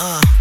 Uh.